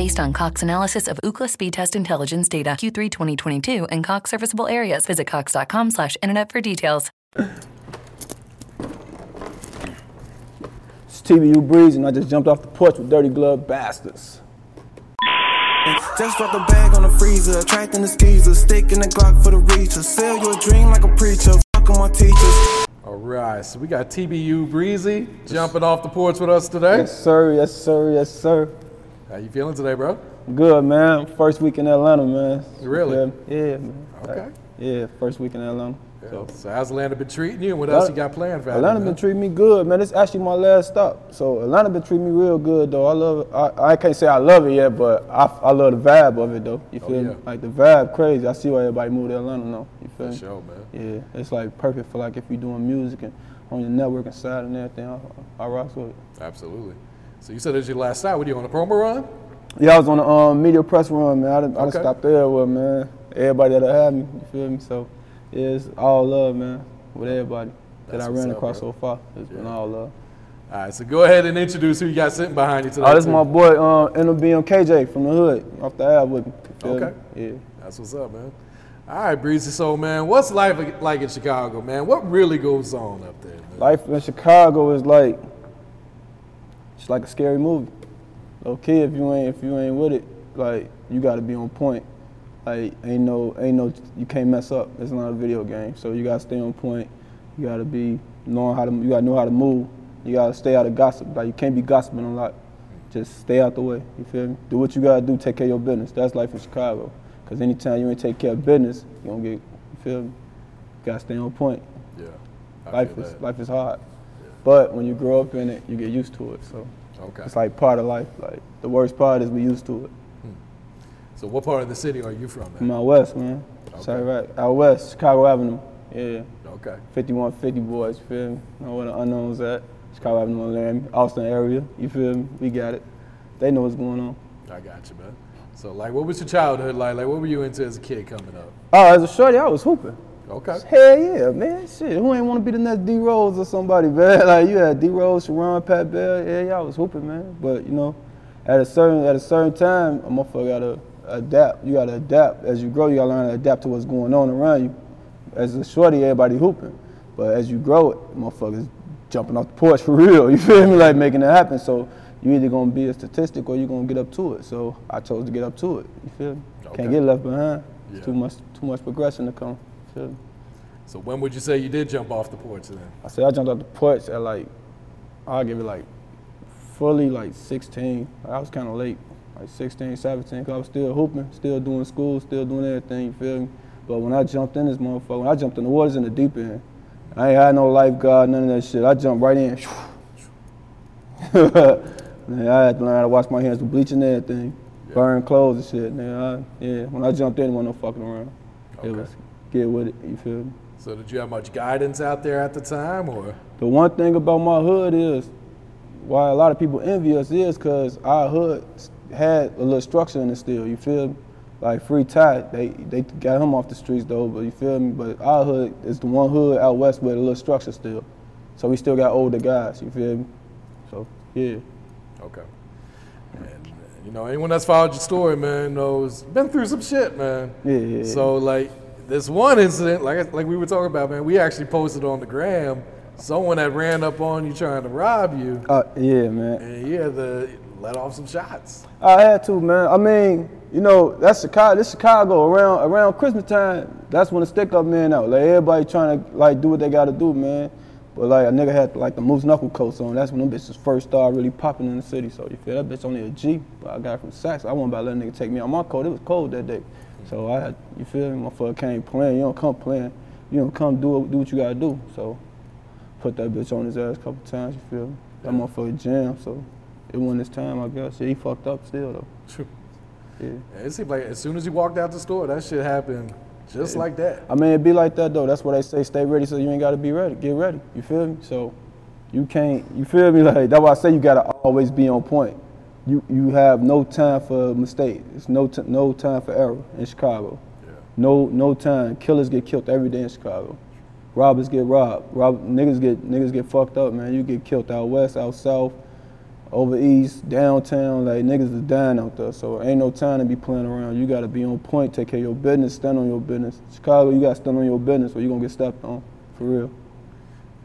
Based on Cox analysis of Ookla speed test intelligence data Q3 2022 and Cox serviceable areas, visit cox.com slash internet for details. It's TBU Breezy, and I just jumped off the porch with dirty glove bastards. Just drop the bag on the freezer, attracting the skeezer, sticking the Glock for the reacher. Sell your dream like a preacher, fucking my teachers. All right, so we got TBU Breezy jumping off the porch with us today. Yes, sir. Yes, sir. Yes, sir. How you feeling today, bro? Good, man. First week in Atlanta, man. Really? Yeah, yeah man. Okay. Yeah, first week in Atlanta. So, So how's Atlanta been treating you, and what else you got planned for Atlanta been treating me good, man. It's actually my last stop. So Atlanta been treating me real good, though. I love it. I, I can't say I love it yet, but I, I love the vibe of it, though. You Oh, feel yeah. me? Like the vibe, crazy. I see why everybody moved to Atlanta now. You feel For me? sure, man. Yeah, it's like perfect for like if you're doing music and on your networking side and everything. I, I rock with it. Absolutely. So you said it's your last stop. What you on a promo run? Yeah, I was on the um, media press run, man. I done, I Okay. stopped there with man. Everybody that had me, you feel me? So yeah, it's all love, man, with everybody that I ran up, across bro. so far. It's been all love. All right, so go ahead and introduce who you got sitting behind you today. Oh, this is my boy, uh, NBM KJ from the hood, off the ad with me. feel me? Okay. Yeah. That's what's up, man. All right, Breezy. So, man, what's life like in Chicago, man? What really goes on up there? Man? Life in Chicago is like, it's like a scary movie. Okay, if you ain't if you ain't with it, like you got to be on point. Like ain't no ain't no you can't mess up. It's not a video game, so you gotta stay on point. You gotta be knowing how to you gotta know how to move. You gotta stay out of gossip. Like you can't be gossiping a lot. Just stay out the way. You feel me? Do what you gotta do. Take care of your business. That's life in Chicago. Cause anytime you ain't take care of business, you gonna get. You feel me? You gotta stay on point. Yeah. I Life is that. life is hard, but when you grow up in it, you get used to it. So Okay. it's like part of life. Like the worst part is we used to it. Hmm. So, what part of the city are you from, man? I'm out west, man. Sorry, right. Out west, Chicago Avenue. Yeah. Okay. 5150 boys, you feel me? Know where the unknowns at. Chicago Avenue, Miami, Austin area. You feel me? We got it. They know what's going on. I got you, man. So, like, what was your childhood like? Like, what were you into as a kid coming up? Oh, as a shorty, I was hooping. Okay. Hell yeah, man. Shit, who ain't want to be the next D Rose or somebody, man? Like you had D Rose, Sharon, Pat Bell. Yeah, y'all was hooping, man. But you know, at a certain at a certain time, a motherfucker gotta adapt. You gotta adapt as you grow. You gotta learn to adapt to what's going on around you. As a shorty, everybody hooping, but as you grow, it motherfuckers jumping off the porch for real. You feel me? Like making it happen. So you either gonna be a statistic or you are gonna get up to it. So I chose to get up to it. You feel me? Okay. Can't get left behind. It's Yeah. too much too much progression to come. Feel me? So, when would you say you did jump off the porch then? I said I jumped off the porch at like, I'll give it like fully like 16. I was kind of late, like 16, 17, because I was still hooping, still doing school, still doing everything, you feel me? But when I jumped in this motherfucker, when I jumped in the waters in the deep end, I ain't had no lifeguard, none of that shit. I jumped right in. Man, I had to learn how to wash my hands with bleach and everything, burn clothes and shit. Man, I, yeah, when I jumped in, there wasn't no fucking around. It was get with it, you feel me? So, did you have much guidance out there at the time, or? The one thing about my hood is why a lot of people envy us is because our hood had a little structure in it still. You feel me? Like Free Ty, they they got him off the streets though, but you feel me? But our hood is the one hood out west with a little structure still. So we still got older guys. You feel me? So yeah. Okay. And, you know, anyone that's followed your story, man, knows been through some shit, man. Yeah, yeah. So, like, this one incident, like like we were talking about, man, we actually posted on the gram someone that ran up on you trying to rob you, Uh, yeah, man. and you had to let off some shots. I had to, man. I mean, you know, that's Chicago. This Chicago around around Christmas time. That's when the stick up men out. Like everybody trying to like do what they got to do, man. But like a nigga had like the moose knuckle coats on. That's when them bitches first started really popping in the city. So you feel that bitch only a G, but I got it from Saks. I wasn't about let a nigga take me on my coat. It was cold that day. So I you feel me? Motherfucker came playing. You don't come playing. You don't come do do what you gotta do. So put that bitch on his ass a couple times. You feel me? That motherfucker jam. So it wasn't his time. I guess. Yeah, he fucked up still though. True. Yeah. Yeah, It seemed like as soon as you walked out the store, that shit happened just like that. I mean, it be like that though. That's why they say stay ready, so you ain't gotta be ready. Get ready. You feel me? So you can't. You feel me? Like that's why I say you gotta always be on point. You you have no time for mistake. It's no t- no time for error in Chicago. No no time. Killers get killed every day in Chicago. Robbers get robbed. Rob niggas get niggas get fucked up, man. You get killed out west, out south, over east, downtown. Like niggas is dying out there. So ain't no time to be playing around. You gotta be on point, take care of your business, stand on your business. Chicago, you gotta stand on your business or you're gonna get stepped on. For real.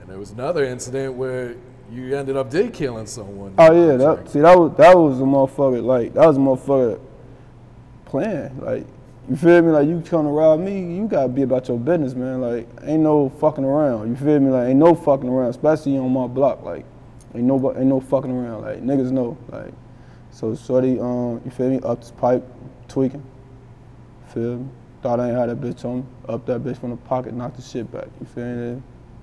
And there was another incident where you ended up did killing someone. Oh yeah, that, see that was that was a motherfucker like that was a motherfucker plan like you feel me? Like you trying to rob me you gotta be about your business man. Like ain't no fucking around you feel me? Like ain't no fucking around especially on my block like ain't no ain't no fucking around like niggas know like so shorty um you feel me? Up this pipe tweaking feel me? Thought I ain't had that bitch on me up that bitch from the pocket knocked the shit back you feel me?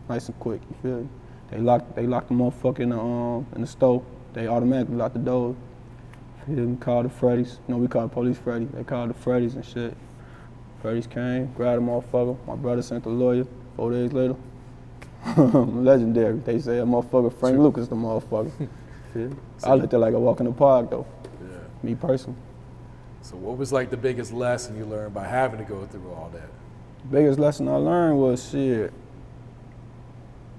Nice and quick you feel me they locked they locked the motherfucker in the um in the stove. They automatically locked the door. Me? Called the Freddy's. No, we called the police Freddy. They called the Freddy's and shit. Freddy's came, grabbed the motherfucker. My brother sent the lawyer. Four days later, legendary. They say a motherfucker Frank Lucas the motherfucker. I looked at it like a walk in the park though. Yeah. Me personally. So what was like the biggest lesson you learned by having to go through all that? biggest lesson I learned was shit.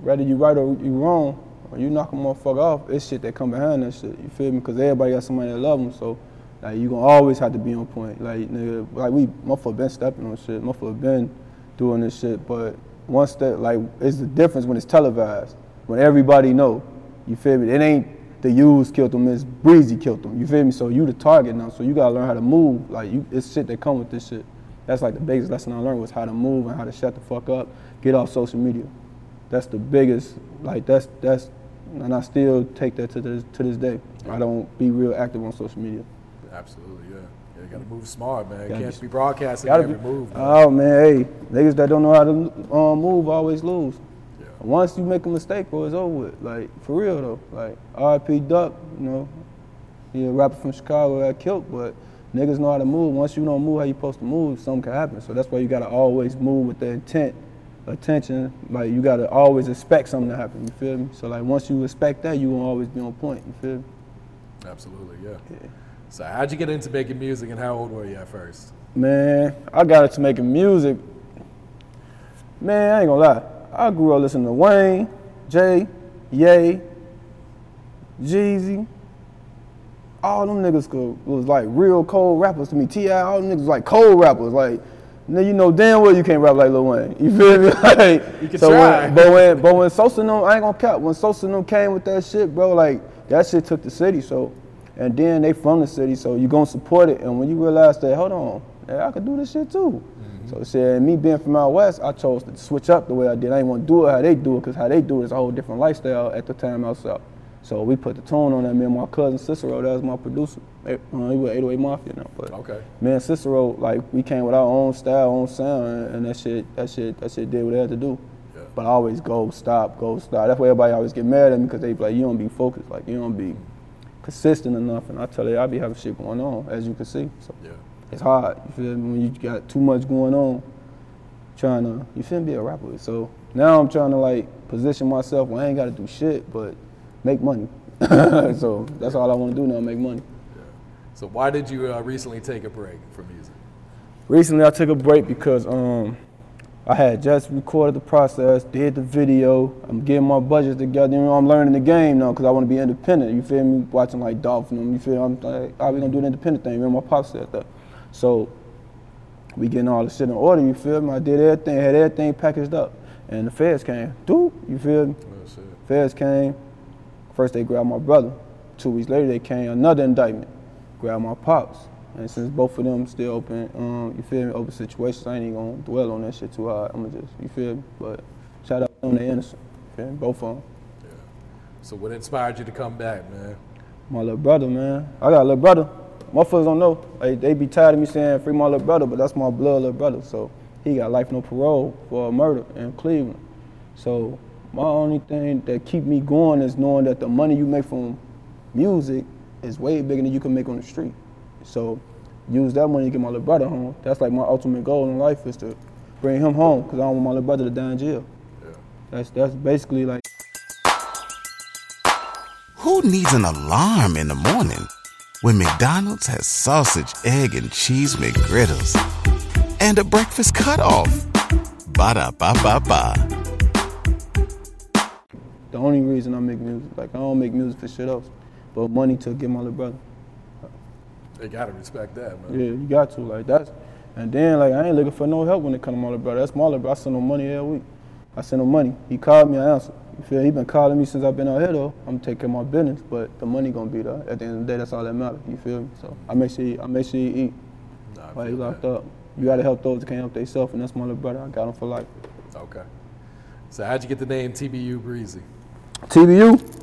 Whether you right or you wrong, or you knock a motherfucker off, it's shit that come behind that shit. You feel me? Because everybody got somebody that love them, so like you gonna always have to be on point. Like nigga, like we motherfucker been stepping on shit, motherfucker been doing this shit, but once that like it's the difference when it's televised, when everybody know. You feel me? It ain't the U's killed them, it's Breezy killed them. You feel me? So you the target now, so you gotta learn how to move. Like you, it's shit that come with this shit. That's like the biggest lesson I learned was how to move and how to shut the fuck up, get off social media. That's the biggest, like that's that's, and I still take that to this to this day. I don't be real active on social media. Absolutely, yeah. Yeah, you gotta move smart, man. Gotta Can't be- be broadcasting Gotta every be, move. man. oh man, hey, niggas that don't know how to um, move always lose. Yeah. Once you make a mistake, bro, it's over with. Like for real though. Like R.I.P. Duck, you know, he a rapper from Chicago that killed, but niggas know how to move. Once you don't move how you supposed to move, something can happen. So that's why you gotta always move with the intent, attention. Like you gotta always expect something to happen. You feel me? So like once you expect that, you gonna always be on point. You feel me? Absolutely, yeah. So how'd you get into making music and how old were you at first? Man, I got into making music. Man, I ain't gonna lie. I grew up listening to Wayne, Jay, Ye, Jeezy. All them niggas was like real cold rappers to me. Ti, all them niggas was like cold rappers. Like, now you know damn well you can't rap like Lil Wayne. You feel me? Like, You can so try. When, but when but when Sosa I ain't gonna cap. When Sosa them came with that shit, bro, like that shit took the city. So, and then they from the city, so you gonna support it. And when you realize that, hold on, yeah, I could do this shit too. Mm-hmm. So shit, and me being from out west, I chose to switch up the way I did. I didn't want to do it how they do it, cause how they do it is a whole different lifestyle at the time out south. So we put the tone on that. Me and my cousin Cicero, that was my producer. Uh, he was 808 Mafia now, but Okay. me and Cicero, like we came with our own style, own sound, and, and that shit, that shit, that shit did what it had to do. Yeah. But I always go stop, go stop. That's why everybody always get mad at me because they be like, you don't be focused, like you don't be consistent enough. And I tell you, I be having shit going on, as you can see. So Yeah. it's hard. You feel me? When you got too much going on, trying to you feel me, be a rapper. So now I'm trying to like position myself where I ain't got to do shit, but make money. so that's all I want to do now, make money. So why did you uh, recently take a break from music? Recently, I took a break because um, I had just recorded the process, did the video. I'm getting my budget together. You know, I'm learning the game now because I want to be independent. You feel me? Watching like Dolphin, you feel? I'm like, how we gonna do an independent thing? Remember, my pop said that. So we getting all the shit in order. You feel me? I did everything, had everything packaged up, and the feds came. Dude, you feel me? Oh. Feds came. First they grabbed my brother. Two weeks later they came another indictment. Grabbed my pops. And since both of them still open, um, you feel me, open situations, I ain't even gonna dwell on that shit too hard. I'ma just, you feel me? But shout out to them, they innocent. me? Both of them. Yeah. So what inspired you to come back, man? My little brother, man. I got a little brother. Motherfuckers don't know. Like, they be tired of me saying free my little brother, but that's my blood little brother. So he got life no parole for a murder in Cleveland. So my only thing that keep me going is knowing that the money you make from music is way bigger than you can make on the street. So use that money to get my little brother home. That's like my ultimate goal in life is to bring him home because I don't want my little brother to die in jail. That's that's basically like Who needs an alarm in the morning when McDonald's has sausage, egg, and cheese McGriddles and a breakfast cutoff? Ba da ba ba ba. the only reason I make music. Like I don't make music for shit else, but money to get my little brother. They gotta respect that, man. Yeah, you got to like that's. And then like I ain't looking for no help when it come to my little brother. That's my little brother. I send him money every week. I send him money. He called me, I answered. You feel? He been calling me since I've been out here though. I'm taking my business, but the money gonna be there. At the end of the day, that's all that matters. You feel me? So I make sure he, I make sure he eat Nah, while he locked that. up. You gotta help those that can't help themselves, and that's my little brother. I got him for life. Okay. So how'd you get the name TBU Breezy? TBU.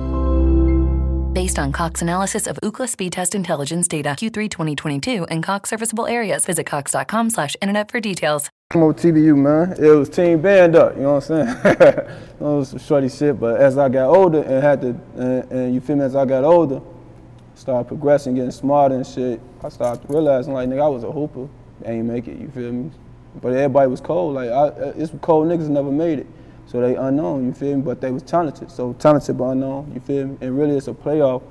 Based on Cox analysis of Ookla speed test intelligence data Q3 2022 and Cox serviceable areas, visit cox.com/internet for details. Come over TBU, man. It was team band up, you know what I'm saying? it was some shorty shit, but as I got older and had to, and, and you feel me, as I got older, started progressing, getting smarter and shit, I started realizing, like, nigga, I was a hooper. Ain't make it, you feel me? But everybody was cold. Like, I, uh, it's cold niggas never made it. So they unknown, you feel me? But they was talented. So talented but unknown, you feel me? And really it's a playoff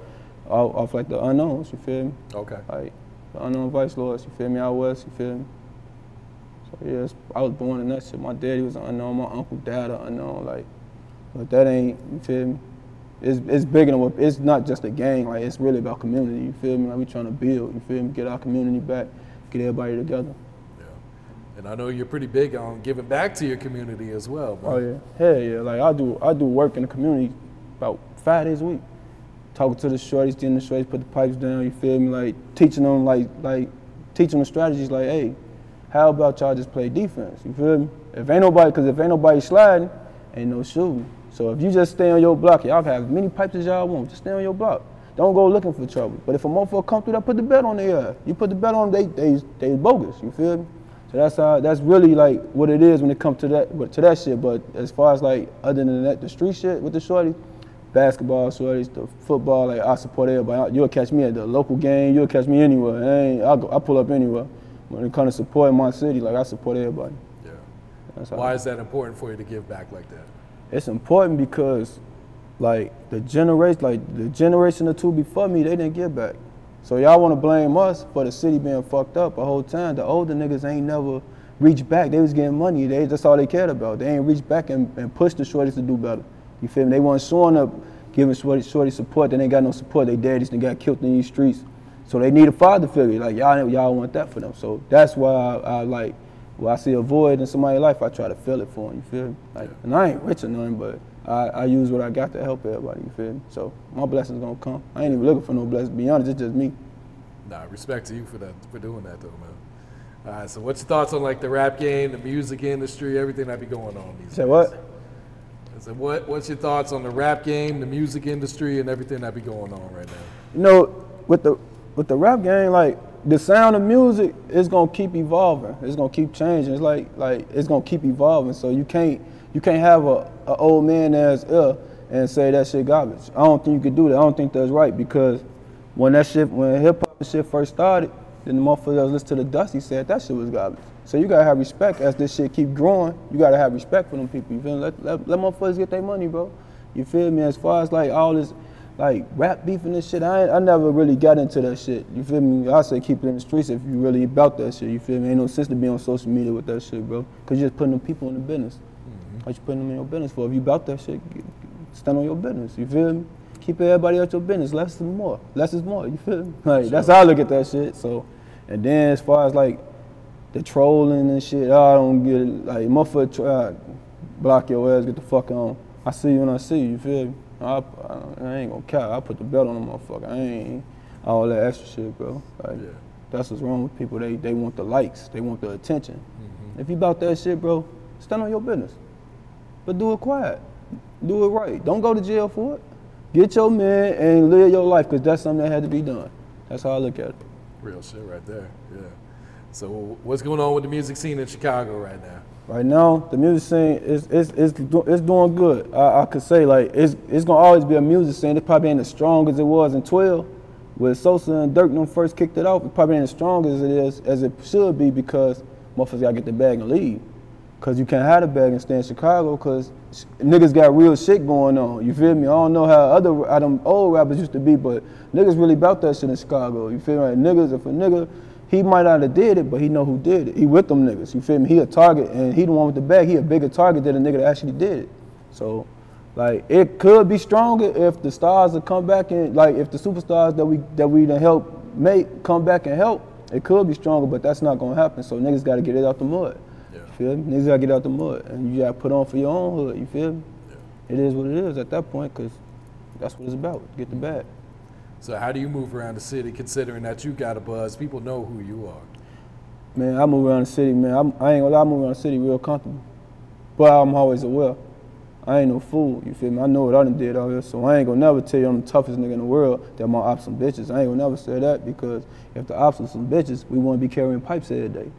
off, off like the unknowns, you feel me? Okay. Like the unknown vice lords, you feel me? Out west, you feel me? So yeah, I was born in that shit. My daddy was an unknown, my uncle, dad, an unknown. Like, but that ain't, you feel me? It's, it's bigger than what, it's not just a gang, like it's really about community, you feel me? Like we trying to build, you feel me? Get our community back, get everybody together. And I know you're pretty big on giving back to your community as well. man. Oh yeah, hell yeah. Like I do, I do work in the community about five days a week. Talking to the shorties, getting the shorties, put the pipes down. You feel me? Like teaching them, like like teaching them strategies. Like, hey, how about y'all just play defense? You feel me? If ain't nobody, cause if ain't nobody sliding, ain't no shooting. So if you just stay on your block, y'all can have as many pipes as y'all want. Just stay on your block. Don't go looking for trouble. But if a motherfucker come through, that put the bet on their ass. You put the bet on they they they bogus. You feel me? So that's how that's really like what it is when it comes to that to that shit. But as far as like other than that, the street shit with the shorties, basketball shorties, the football, like I support everybody. You'll catch me at the local game. You'll catch me anywhere. I, ain't, I, go, I pull up anywhere. When it comes to supporting my city, like I support everybody. Yeah. That's Why is that important for you to give back like that? it's important because like the generation like the generation or two before me they didn't give back so y'all want to blame us for the city being fucked up the whole time? The older niggas ain't never reached back. They was getting money. They that's all they cared about. They ain't reached back and, and pushed the shorties to do better. You feel me? They weren't showing up giving shorty, shorty support. They ain't got no support. They daddies done got killed in these streets. So they need a father figure. Like y'all y'all want that for them. So that's why I, I like when I see a void in somebody's life, I try to fill it for them. You feel me? Like, and I ain't rich or nothing, but I, I use what I got to help everybody. You feel me? So my blessings gonna come. I ain't even looking for no blessings. To be honest, it's just me. Nah, respect to you for that for doing that though, man. All right, so what's your thoughts on like the rap game, the music industry, everything that be going on these Say days? what? I said, what what's your thoughts on the rap game, the music industry, and everything that be going on right now? You know, with the with the rap game, like the sound of music is gonna keep evolving. It's gonna keep changing. It's like like it's gonna keep evolving. So you can't you can't have a, a old man as ill and say that shit garbage. I don't think you could do that. I don't think that's right because when that shit when hip hop shit first started, then the motherfuckers that was to the Dusty said that shit was garbage. So you gotta have respect as this shit keep growing. You gotta have respect for them people. You feel me? Let, let, let motherfuckers get their money, bro. You feel me? As far as like all this like rap beef and this shit, I I never really got into that shit. You feel me? I say keep it in the streets if you really about that shit. You feel me? Ain't no sense to be on social media with that shit, bro. Cause you're just putting the people in the business. Mm-hmm. What you putting them in your business for? If you about that shit, get- stand on your business. You feel me? Keep everybody out your business. Less is more. Less is more. You feel me? Like that's how I look at that shit. So, and then as far as like the trolling and shit, I don't get it. Like motherfucker try block your ass, get the fuck on. I see you when I see you. You feel me? I, I, I ain't gonna care. I put the belt on the motherfucker. I ain't all that extra shit, bro. Like Yeah. that's what's wrong with people. They they want the likes. They want the attention. Mm-hmm. If you about that shit, bro, stand on your business. But do it quiet. Do it right. Don't go to jail for it. Get your man and live your life because that's something that had to be done. That's how I look at it. Real shit right there. Yeah. So what's going on with the music scene in Chicago right now? Right now, the music scene is is is it's doing good. I, I could say like it's it's gonna always be a music scene. It probably ain't as strong as it was in 12, when Sosa and Durk them first kicked it off. It probably ain't as strong as it is as it should be because motherfuckers gotta get the bag and leave. Cause you can't have the bag and stay in Chicago because niggas got real shit going on. You feel me? I don't know how other how them old rappers used to be, but niggas really about that shit in Chicago. You feel me? Like niggas, if a nigga, he might not have did it, but he know who did it. He with them niggas. You feel me? He a target and he the one with the bag. He a bigger target than the nigga that actually did it. So, like, it could be stronger if the stars would come back and like if the superstars that we that we done help make come back and help. It could be stronger, but that's not gonna happen. So niggas got to get it out the mud. Yeah. You feel me? Niggas gotta get out the mud, and you gotta put on for your own hood. You feel me? It is what it is at that point, cause that's what it's about. Get the bag. So how do you move around the city considering that you got a buzz? People know who you are. Man, I move around the city, man. I'm, I ain't gonna lie, I move around the city real comfortable. But I'm always aware. I ain't no fool, you feel me? I know what I done did out here, so I ain't gonna never tell you I'm the toughest nigga in the world that my ops some bitches. I ain't gonna never say that because if the ops was some bitches, we wouldn't be carrying pipes every day.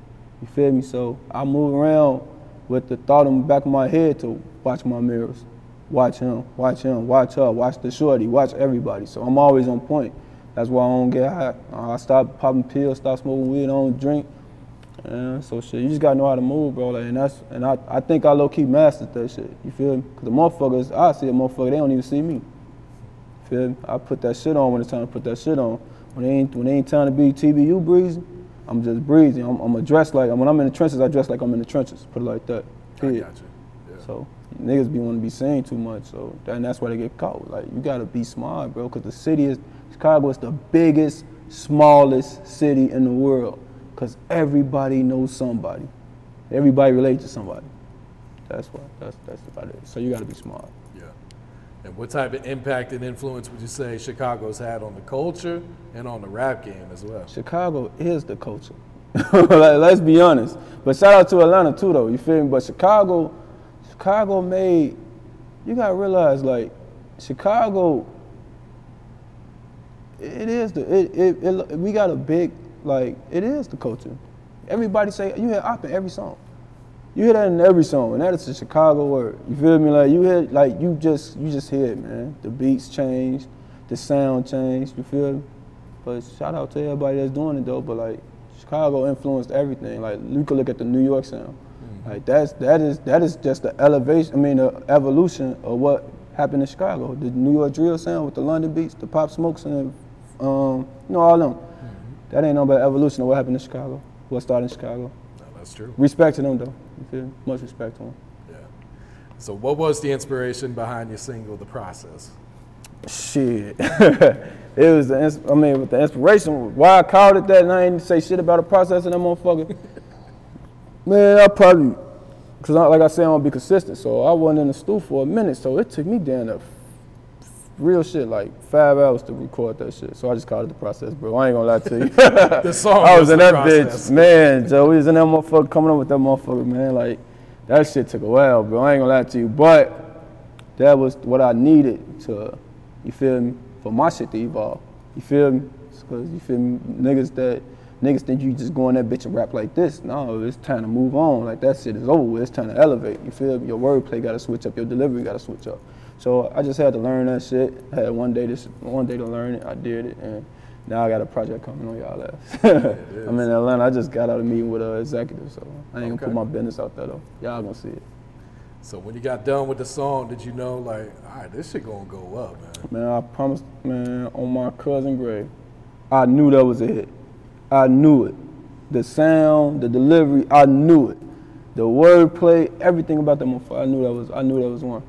You feel me? So I move around with the thought in the back of my head to watch my mirrors. Watch him, watch him, watch her, watch the shorty, watch everybody. So I'm always on point. That's why I don't get high. I stop popping pills, stop smoking weed, I don't drink. Yeah, so shit, you just gotta know how to move, bro. Like, and that's and I, I think I low key mastered that shit. You feel me? Cause the motherfuckers, I see a motherfucker, they don't even see me. Feel me? I put that shit on when it's time to put that shit on. When it ain't when it ain't time to be TBU breezy, I'm just breezy. I'm, I'm a dress like when I'm in the trenches, I dress like I'm in the trenches. Put it like that. I Period. got you. Yeah. So niggas be want to be saying too much. So and that's why they get caught. Like you gotta be smart, bro. Cause the city is Chicago is the biggest, smallest city in the world. Cause everybody knows somebody. Everybody relates to somebody. That's why. That's that's about it. So you gotta be smart. Yeah. And what type of impact and influence would you say Chicago's had on the culture and on the rap game as well? Chicago is the culture. let's be honest. But shout out to Atlanta too, though. You feel me? But Chicago, Chicago made. You gotta realize, like, Chicago. It is the. It, it, it, we got a big like. It is the culture. Everybody say you hear op in every song. You hear that in every song, and that is a Chicago word. You feel me? Like you hear, like you just, you just hear it, man. The beats changed, the sound changed. You feel me? But shout out to everybody that's doing it though. But like Chicago influenced everything. Like you could look at the New York sound. Like that's that is that is just the elevation. I mean the evolution of what happened in Chicago. The New York drill sound with the London beats, the Pop Smokes, and um, you know all them. That ain't no but evolution of what happened in Chicago. What started in Chicago. No, that's true. Respect to them though. You feel? Much respect to them. Yeah. So what was the inspiration behind your single, The Process? Shit. it was the, I mean, with the inspiration, why I called it that and I ain't say shit about the process of that motherfucker. Man, I probably, cause I, like I said, I'm gonna be consistent. So I wasn't in the stool for a minute. So it took me down to real shit, like five hours to record that shit. So I just called it the process, bro. I ain't gonna lie to you. The song I was in that Process. bitch, man. Joe, we was in that motherfucker coming up with that motherfucker, man. Like that shit took a while, bro. I ain't gonna lie to you, but that was what I needed to, you feel me, for my shit to evolve. You feel me? Cause you feel me, niggas that niggas think you just go in that bitch and rap like this. No, it's time to move on. Like that shit is over. with. It's time to elevate. You feel me? Your wordplay gotta switch up. Your delivery gotta switch up. So I just had to learn that shit. I had one day this one day to learn it. I did it, and now I got a project coming on y'all ass. I'm in Atlanta. I just got out of meeting with a executive, so I ain't gonna put my business out there though. Y'all gonna see it. So when you got done with the song, did you know like, all right, this shit gonna go up, man? Man, I promised, man, on my cousin grave, I knew that was a hit. I knew it. The sound, the delivery, I knew it. The wordplay, everything about that motherfucker, I knew that was, I knew that was one.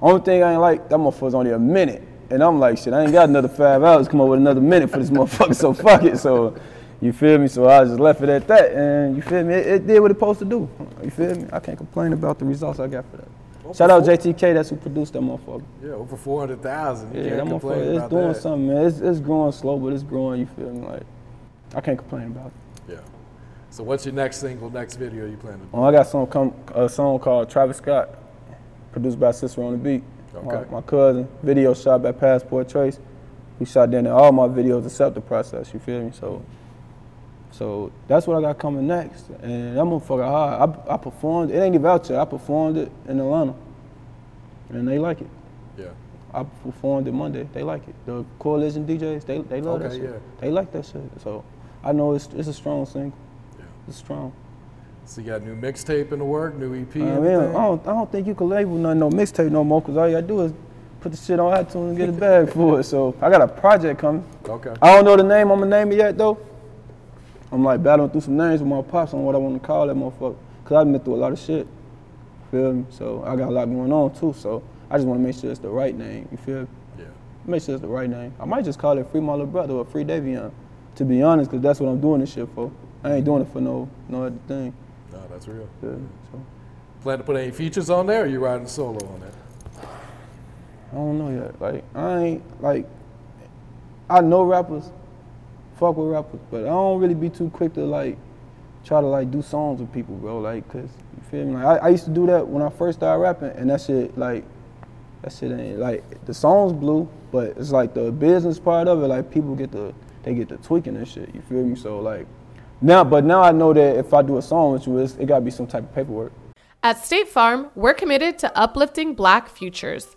Only thing I ain't like, that motherfucker's only a minute, And I'm like, shit, I ain't got another five hours. Come up with another minute for this motherfucker. So fuck it. So, you feel me? So I just left it at that, and you feel me? It, it did what it supposed to do. You feel me? I can't complain about the results I got for that. Shout out JTK, that's who produced that motherfucker. Yeah, over 400,000. Yeah, that motherfucker, it's doing that. something, man. It's, it's growing slow, but it's growing. You feel me? Like, I can't complain about it. Yeah. So what's your next single, next video you plan to do? Well, I got some come, a song called Travis Scott, produced by Sister on the Beat. Okay. My, my cousin, video shot by Passport Trace. We shot down there all my videos except the process. You feel me? So, so that's what I got coming next. And that motherfucker hard. I, I performed. It ain't even out yet. I performed it in Atlanta, and they like it. Yeah. I performed it Monday. They like it. The Coalition DJs, they they love that Okay, shit. yeah. They like that shit. So I know it's it's a strong single. Yeah. It's strong. So you got new mixtape in the work, new EP, I mean, I don't, I don't think you can label nothing no mixtape no more because all you gotta do is put the shit on iTunes and get a bag for it. So I got a project coming. Okay. I don't know the name I'm gonna name it yet though. I'm like battling through some names with my pops on what I want to call that motherfucker. Cause I've been through a lot of shit. Feel me? So I got a lot going on too. So I just want to make sure it's the right name. You feel me? Yeah. Make sure it's the right name. I might just call it Free My Little Brother or Free Davion. To be honest, cause that's what I'm doing this shit for. I ain't doing it for no no other thing. No, that's real. Me? So Plan to put any features on there or you riding solo on that? I don't know yet. Like I ain't like I know rappers, fuck with rappers, but I don't really be too quick to like try to like do songs with people, bro. Like, cause you feel me? Like I, I used to do that when I first started rapping, and that shit like that shit ain't like the songs blue, but it's like the business part of it. Like people get the they get the tweaking and shit. You feel me? So like now, but now I know that if I do a song with you, it gotta be some type of paperwork. At State Farm, we're committed to uplifting Black futures.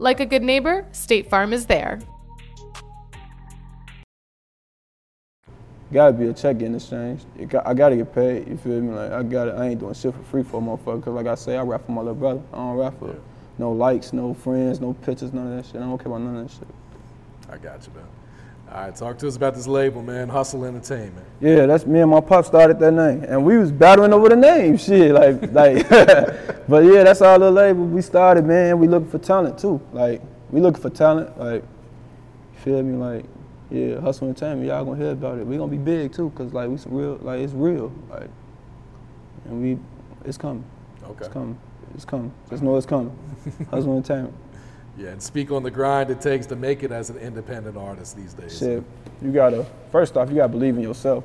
Like a good neighbor, State Farm is there. Gotta be a check-in exchanged. It got, I gotta get paid. You feel me? Like I got to I ain't doing shit for free for a motherfucker. Cause like I say, I rap for my little brother. I don't rap for no likes, no friends, no pictures, none of that shit. I don't care about none of that shit. I got you, man. All right, talk to us about this label, man. Hustle Entertainment. Yeah, that's me and my pop started that name, and we was battling over the name. Shit, like like. but yeah, that's all the label we started, man. We looking for talent too. Like we looking for talent. Like, feel me? Like, yeah, hustle entertainment. Y'all gonna hear about it. We gonna be big too, cause like we some real. Like it's real. Like, and we, it's coming. Okay. It's coming. It's coming. Just know it's coming. hustle entertainment. Yeah, and speak on the grind it takes to make it as an independent artist these days. Shit, you gotta first off, you gotta believe in yourself.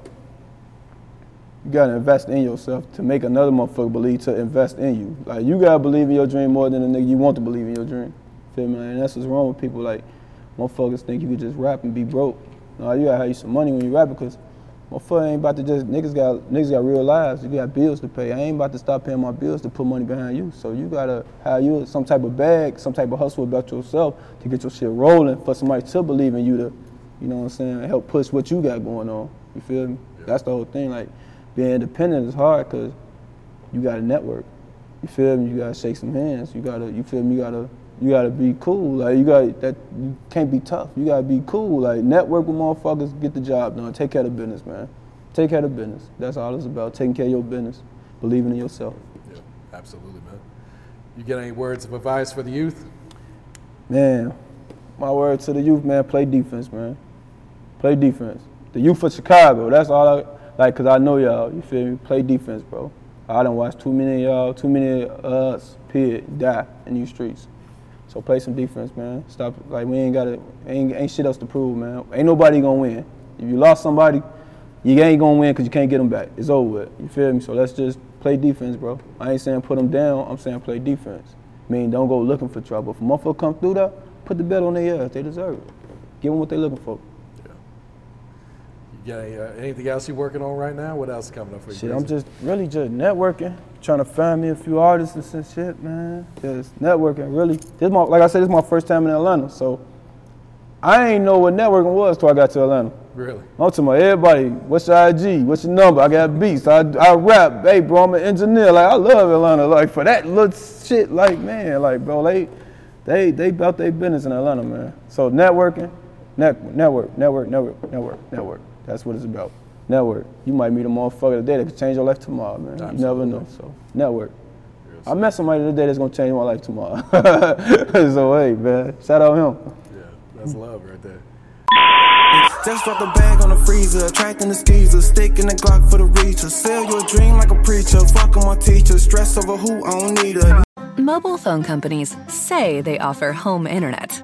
You gotta invest in yourself to make another motherfucker believe to invest in you. Like you gotta believe in your dream more than the nigga you want to believe in your dream. Feel me? And that's what's wrong with people. Like motherfuckers think you could just rap and be broke. No, you gotta have you some money when you rap because motherfucker ain't about to just niggas got niggas got real lives. You got bills to pay. I ain't about to stop paying my bills to put money behind you. So you gotta have you some type of bag, some type of hustle about yourself to get your shit rolling for somebody to believe in you to, you know what I'm saying, help push what you got going on. You feel me? That's the whole thing. Like being independent is hard because you got a network. You feel me? You gotta shake some hands. You gotta, you feel me? You gotta, you gotta be cool. Like you got that. You can't be tough. You gotta be cool. Like network with motherfuckers, get the job done. Take care of the business, man. Take care of the business. That's all it's about. Taking care of your business, believing in yourself. Yeah, absolutely, man. You get any words of advice for the youth? Man, my word to the youth, man, play defense, man. Play defense. The youth of Chicago, that's all I like, cause I know y'all, you feel me? Play defense, bro. I don't watch too many of y'all, too many of us, period, die in these streets. So play some defense, man. Stop, like we ain't got it, ain't, ain't shit else to prove, man. Ain't nobody gonna win. If you lost somebody, you ain't gonna win because you can't get them back. It's over with. You feel me? So let's just play defense, bro. I ain't saying put them down. I'm saying play defense. I mean, don't go looking for trouble. If a motherfucker come through there, put the bet on their ass. They deserve it. Give them what they looking for. Uh, anything else you working on right now? What else is coming up for you? Shit, I'm just really just networking, trying to find me a few artists and some shit, man. Just networking, really. This my, like I said, this is my first time in Atlanta, so I ain't know what networking was till I got to Atlanta. Really? I'm talking about everybody. What's your IG? What's your number? I got beats. I, I rap. Hey, bro, I'm an engineer. Like I love Atlanta. Like for that little shit. Like man, like bro, they they they about their business in Atlanta, man. So networking, net, network, network, network, network, network. That's what it's about. Network. You might meet a motherfucker today that could change your life tomorrow, man. You never know. So network. I met somebody today that's gonna change my life tomorrow. so hey, man, shout out him. Yeah, that's love right there. Just drop the bag on the freezer, attracting the skeezer, stick in the Glock for the reacher. Sell your dream like a preacher, fuck my teacher, stress over who I don't need her. Mobile phone companies say they offer home internet.